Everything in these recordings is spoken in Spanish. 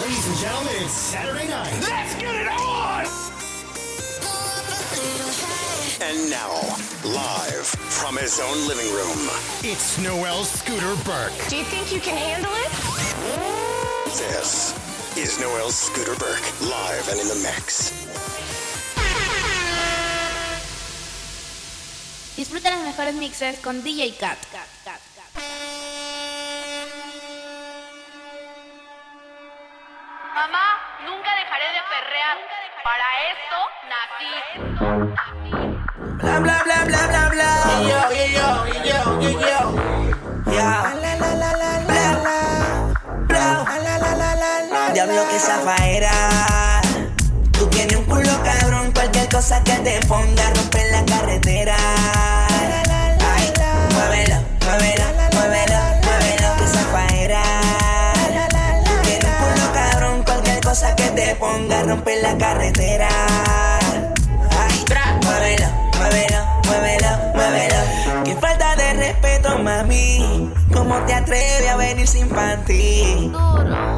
Ladies and gentlemen, it's Saturday night. Let's get it on! And now, live from his own living room, It's Noel Scooter Burke. Do you think you can handle it? this is Noel Scooter Burke, live and in the mix. Disfruta las mejores mixes con DJ Cat. Mamá, zafaera. Tú tienes un culo cabrón, cualquier cosa que te ponga rompe la carretera. Ay, muévelo, muévelo, muévelo, muévelo que zafaera. Tú tienes un culo cabrón, cualquier cosa que te ponga rompe la carretera. ¿Cómo te atreves a venir sin panty?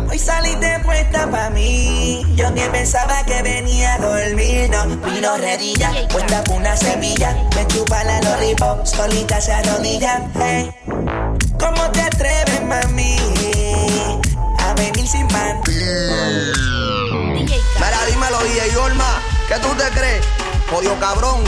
Hoy saliste puesta pa' mí. Yo que pensaba que venía a dormir. No, vino redilla, puesta con una semilla. Me chupa la lollipop, solita se arrodilla. Hey. ¿Cómo te atreves, mami? A venir sin panty. Mira, dímelo, DJ Olma, ¿qué tú te crees? Jodido cabrón.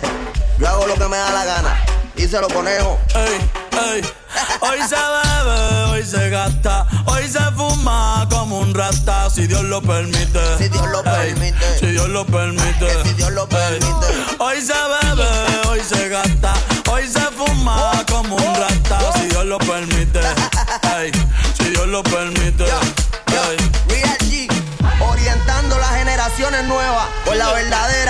Yo hago lo que me da la gana. Díselo, conejo. Ey, ey. Hoy se bebe, hoy se gasta, hoy se fuma como un rata, si Dios lo permite. Si Dios lo Ey, permite. Si Dios lo permite. Si Dios lo Ey. permite. Hoy se bebe, hoy se gasta, hoy se fuma como un rata, si Dios lo permite. Ey, si Dios lo permite. Real G, orientando las generaciones nuevas con la verdadera.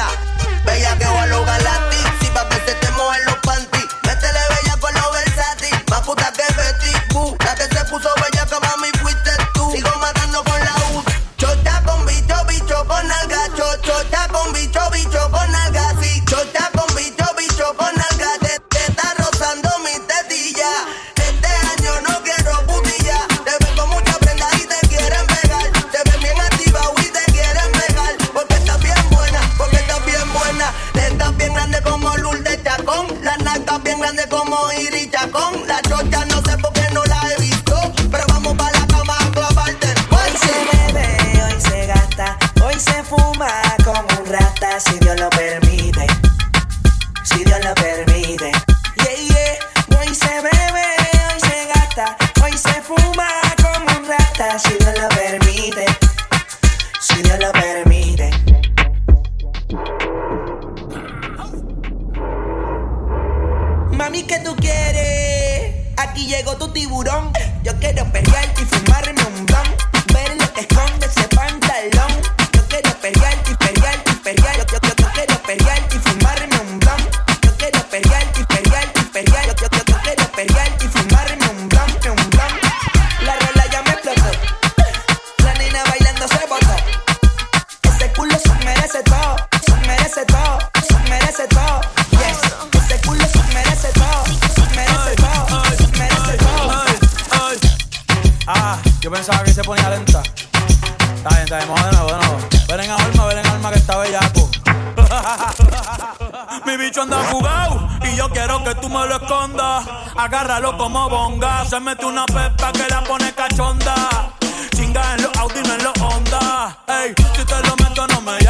Ah, yo pensaba que se ponía lenta. Está bien, está bien, de nuevo. Ven en alma, ven en alma que está bellaco. Mi bicho anda fugado y yo quiero que tú me lo escondas. Agárralo como bonga. Se mete una pepa que la pone cachonda. Chinga en los Audi, no en los Honda. Ey, si te lo meto, no me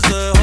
deserve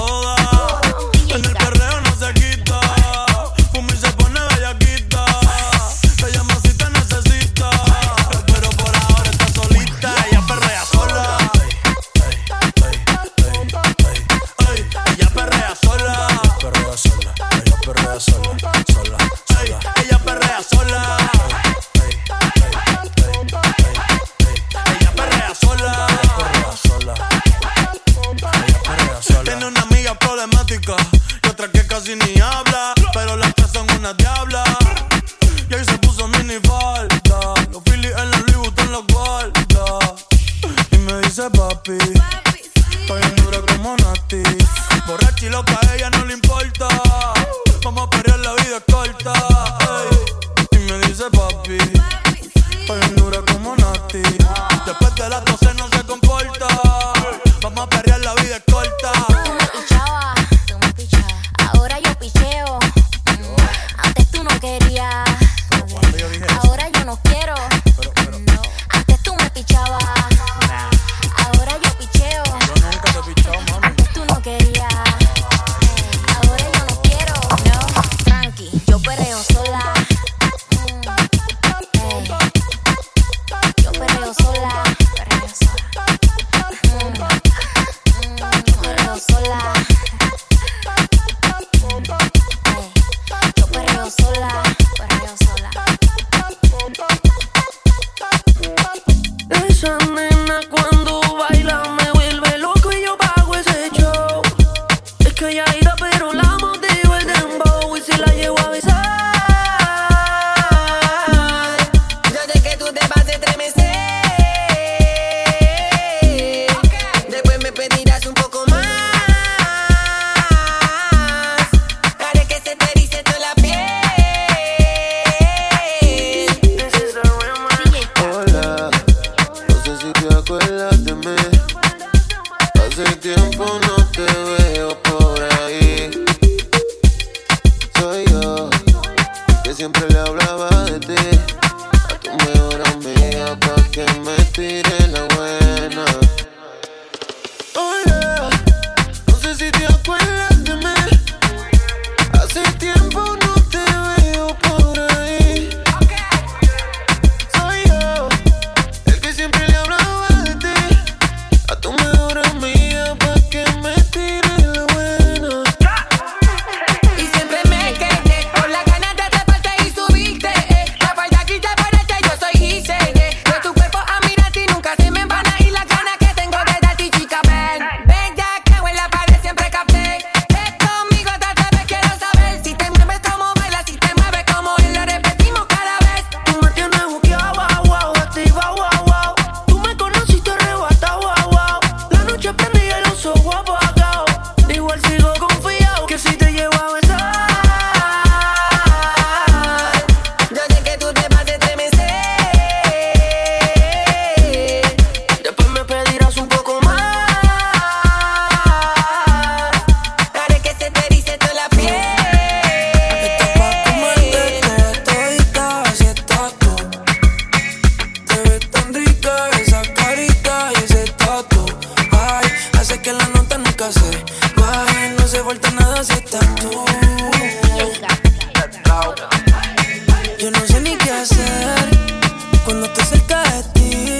Cuando te cerca de ti,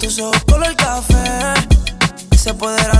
tus ojos color café. Se apodera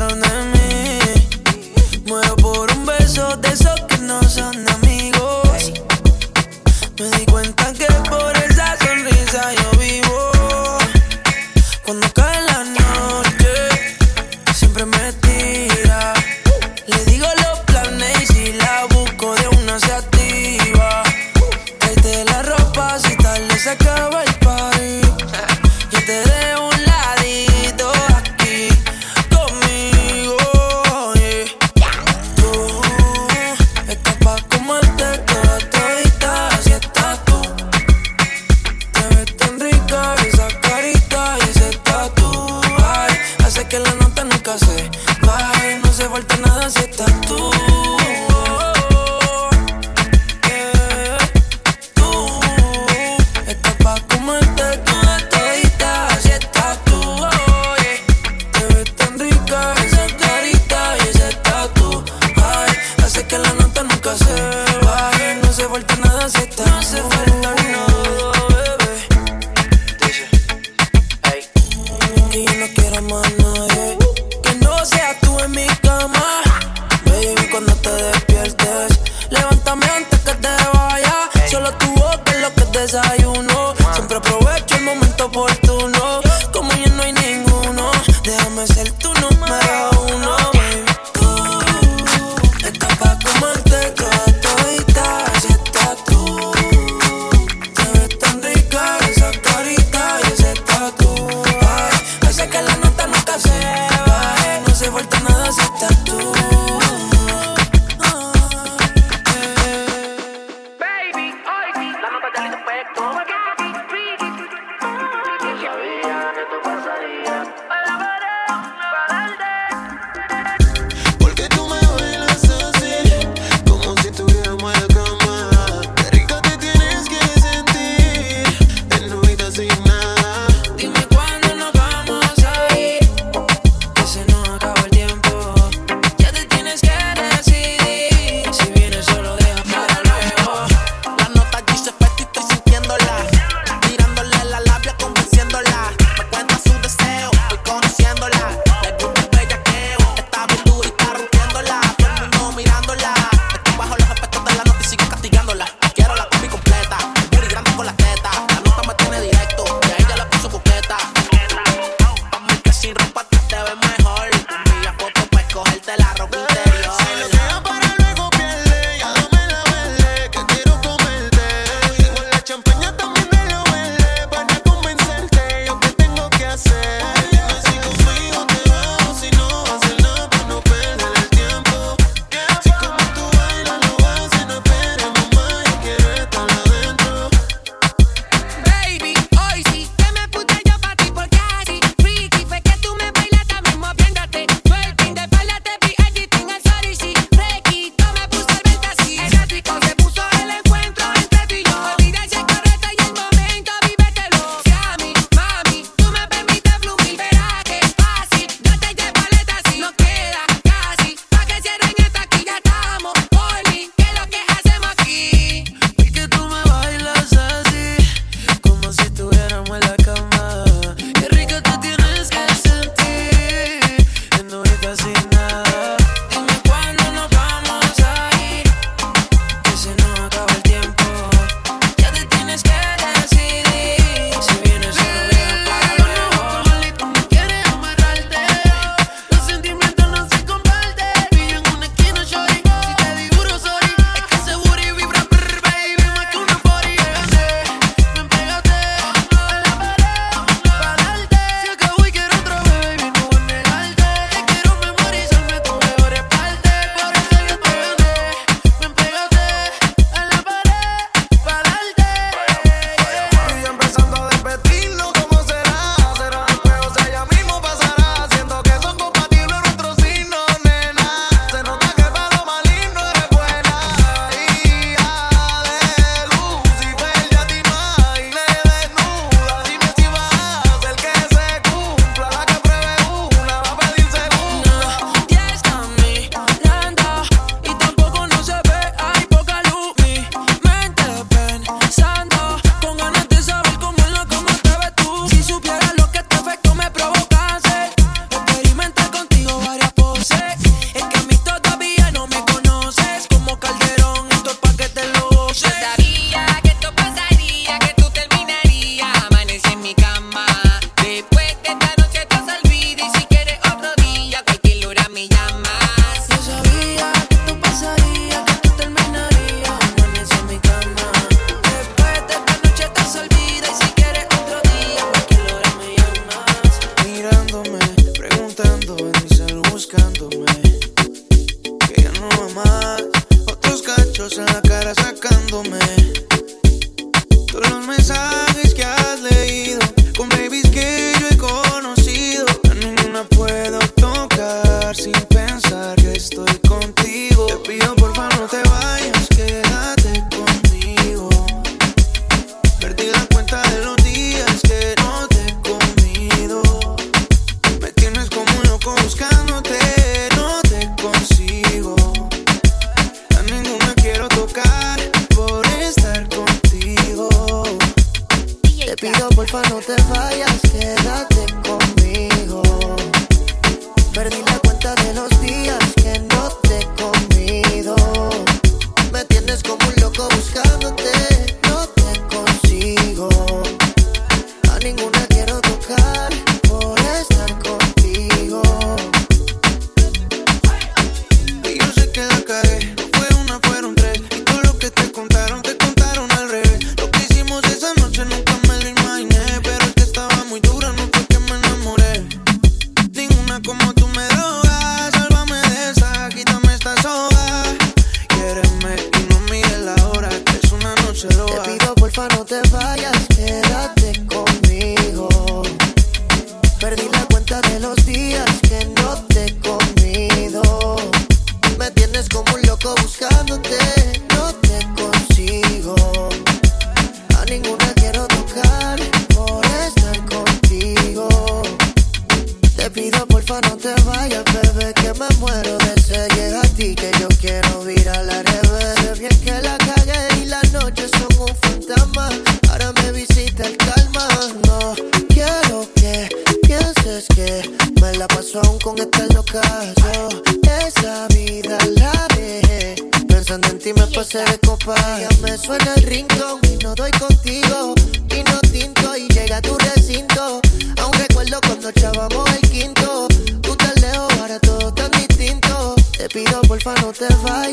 porfa no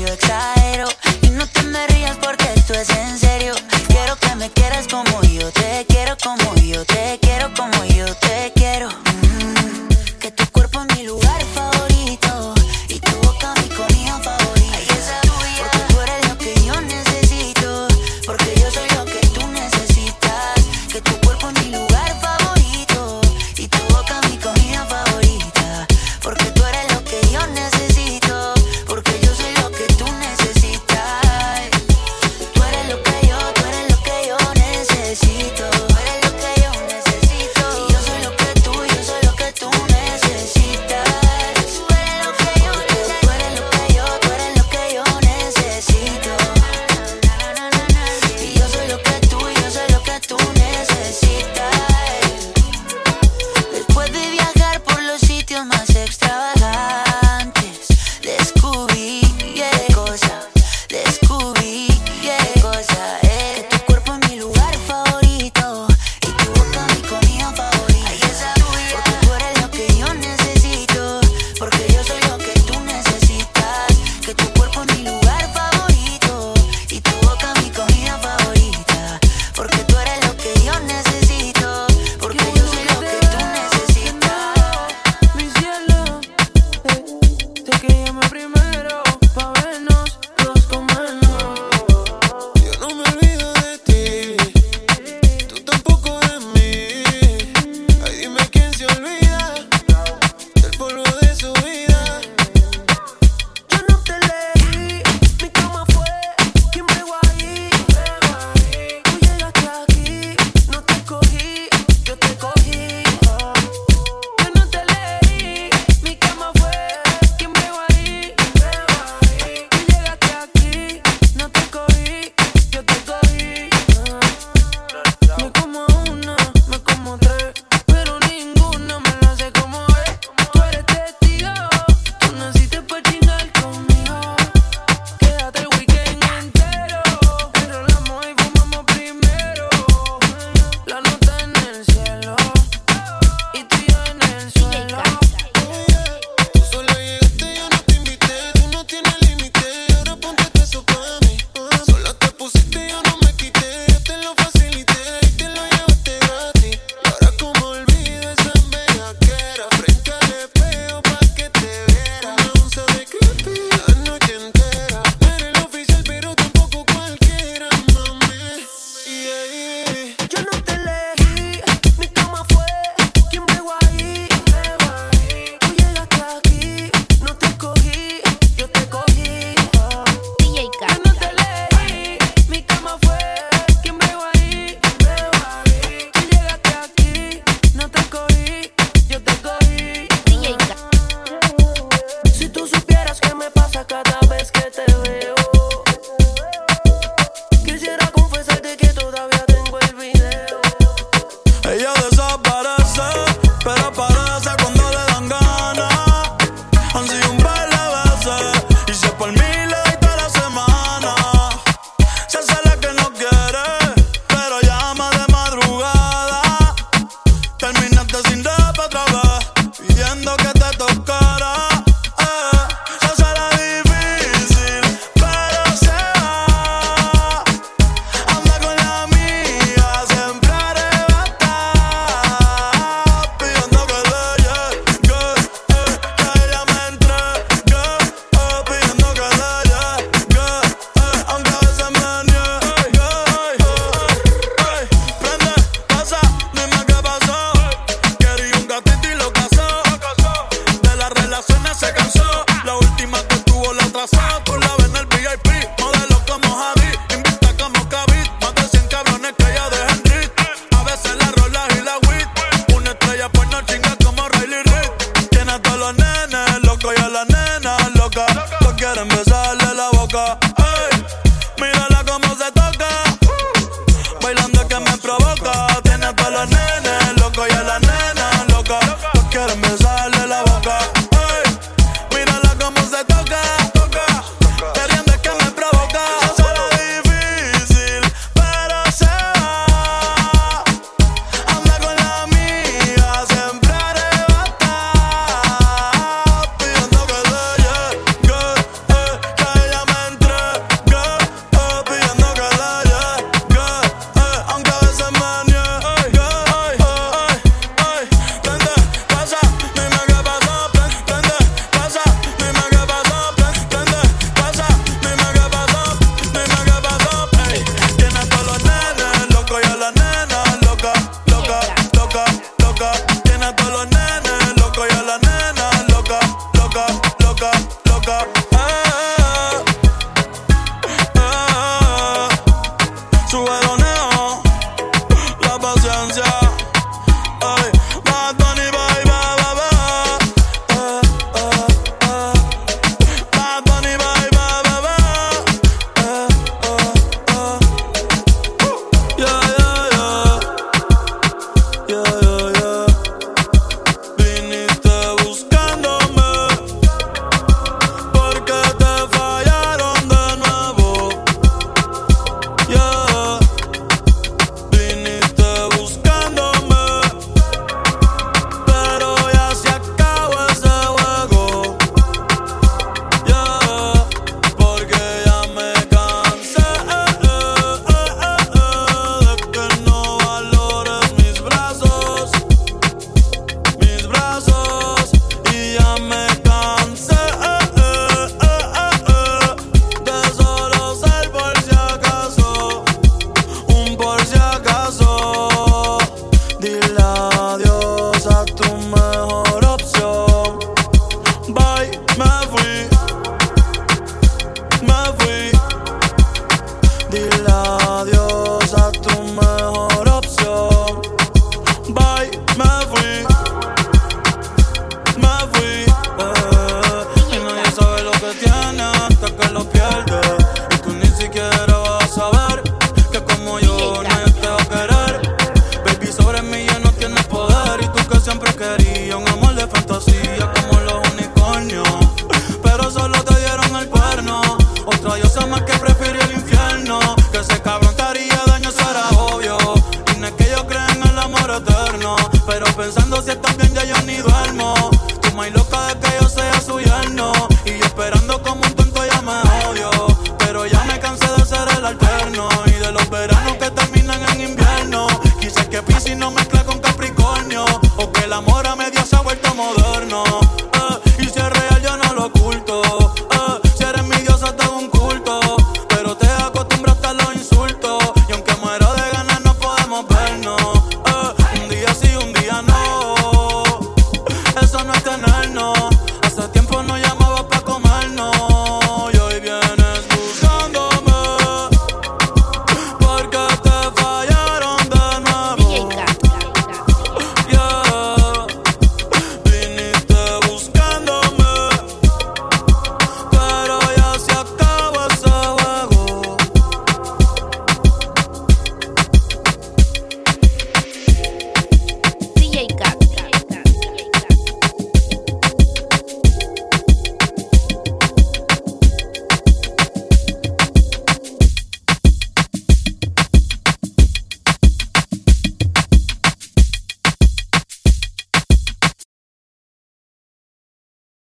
yo exagero. Y no te me rías porque esto es en serio. Quiero que me quieras con